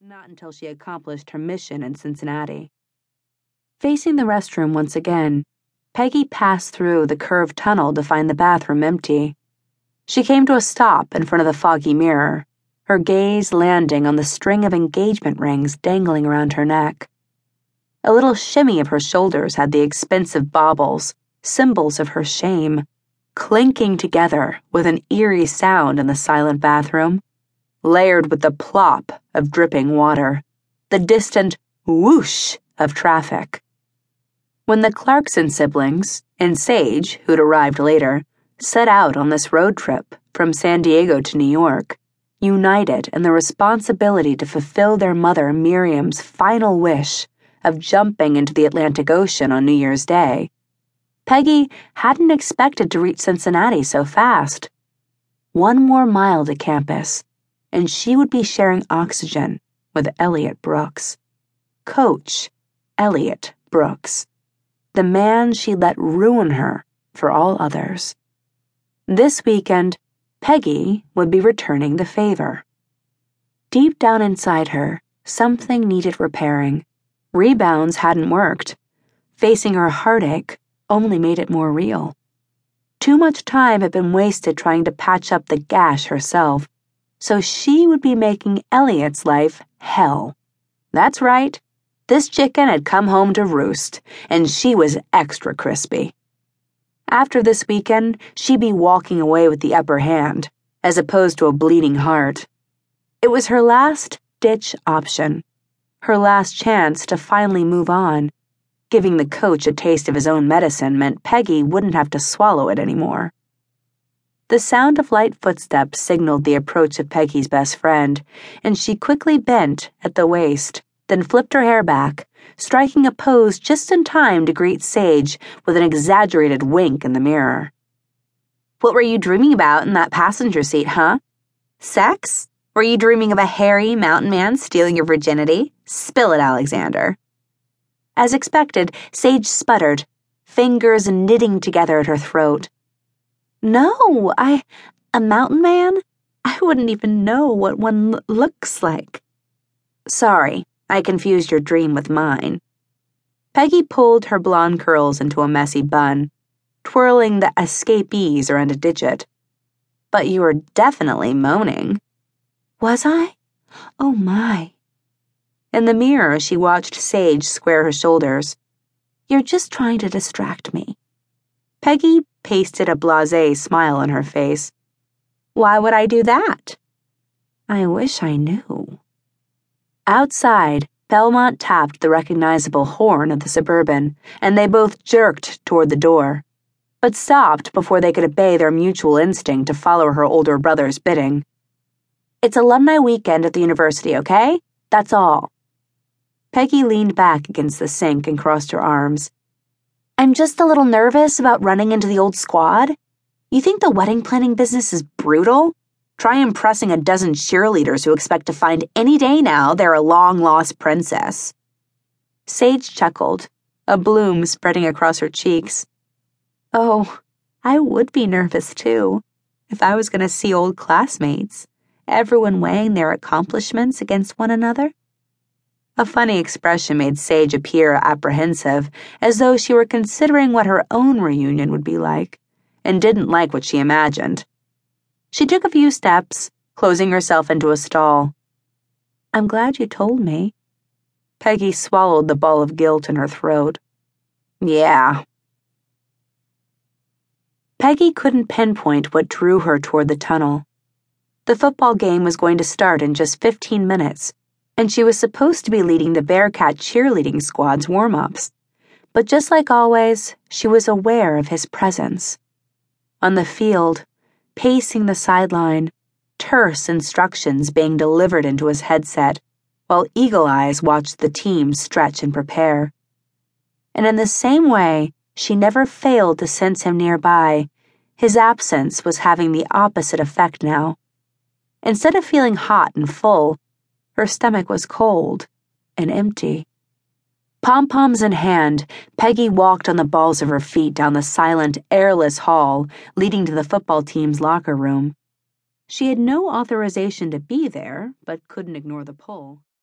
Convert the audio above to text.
not until she accomplished her mission in Cincinnati. Facing the restroom once again, Peggy passed through the curved tunnel to find the bathroom empty. She came to a stop in front of the foggy mirror, her gaze landing on the string of engagement rings dangling around her neck. A little shimmy of her shoulders had the expensive baubles, symbols of her shame, clinking together with an eerie sound in the silent bathroom, layered with the plop of dripping water, the distant whoosh of traffic. When the Clarkson siblings and Sage, who'd arrived later, set out on this road trip from San Diego to New York, united in the responsibility to fulfill their mother Miriam's final wish of jumping into the Atlantic Ocean on New Year's Day. Peggy hadn't expected to reach Cincinnati so fast. One more mile to campus, and she would be sharing oxygen with Elliott Brooks. Coach Elliott Brooks, the man she let ruin her for all others. This weekend, Peggy would be returning the favor. Deep down inside her, something needed repairing. Rebounds hadn't worked. Facing her heartache only made it more real. Too much time had been wasted trying to patch up the gash herself, so she would be making Elliott's life hell. That's right. This chicken had come home to roost, and she was extra crispy. After this weekend, she'd be walking away with the upper hand, as opposed to a bleeding heart. It was her last ditch option her last chance to finally move on. Giving the coach a taste of his own medicine meant Peggy wouldn't have to swallow it anymore. The sound of light footsteps signaled the approach of Peggy's best friend, and she quickly bent at the waist, then flipped her hair back, striking a pose just in time to greet Sage with an exaggerated wink in the mirror. What were you dreaming about in that passenger seat, huh? Sex? Were you dreaming of a hairy mountain man stealing your virginity? Spill it, Alexander. As expected, Sage sputtered, fingers knitting together at her throat. No, I. a mountain man? I wouldn't even know what one l- looks like. Sorry, I confused your dream with mine. Peggy pulled her blonde curls into a messy bun, twirling the escapees around a digit. But you were definitely moaning. Was I? Oh my. In the mirror, she watched Sage square her shoulders. You're just trying to distract me. Peggy pasted a blase smile on her face. Why would I do that? I wish I knew. Outside, Belmont tapped the recognizable horn of the Suburban, and they both jerked toward the door, but stopped before they could obey their mutual instinct to follow her older brother's bidding. It's alumni weekend at the university, okay? That's all. Peggy leaned back against the sink and crossed her arms. I'm just a little nervous about running into the old squad. You think the wedding planning business is brutal? Try impressing a dozen cheerleaders who expect to find any day now they're a long lost princess. Sage chuckled, a bloom spreading across her cheeks. Oh, I would be nervous too, if I was going to see old classmates everyone weighing their accomplishments against one another? A funny expression made Sage appear apprehensive, as though she were considering what her own reunion would be like, and didn't like what she imagined. She took a few steps, closing herself into a stall. I'm glad you told me. Peggy swallowed the ball of guilt in her throat. Yeah. Peggy couldn't pinpoint what drew her toward the tunnel. The football game was going to start in just 15 minutes, and she was supposed to be leading the Bearcat cheerleading squad's warm ups. But just like always, she was aware of his presence. On the field, pacing the sideline, terse instructions being delivered into his headset, while eagle eyes watched the team stretch and prepare. And in the same way, she never failed to sense him nearby. His absence was having the opposite effect now. Instead of feeling hot and full, her stomach was cold and empty. Pom poms in hand, Peggy walked on the balls of her feet down the silent, airless hall leading to the football team's locker room. She had no authorization to be there, but couldn't ignore the pull.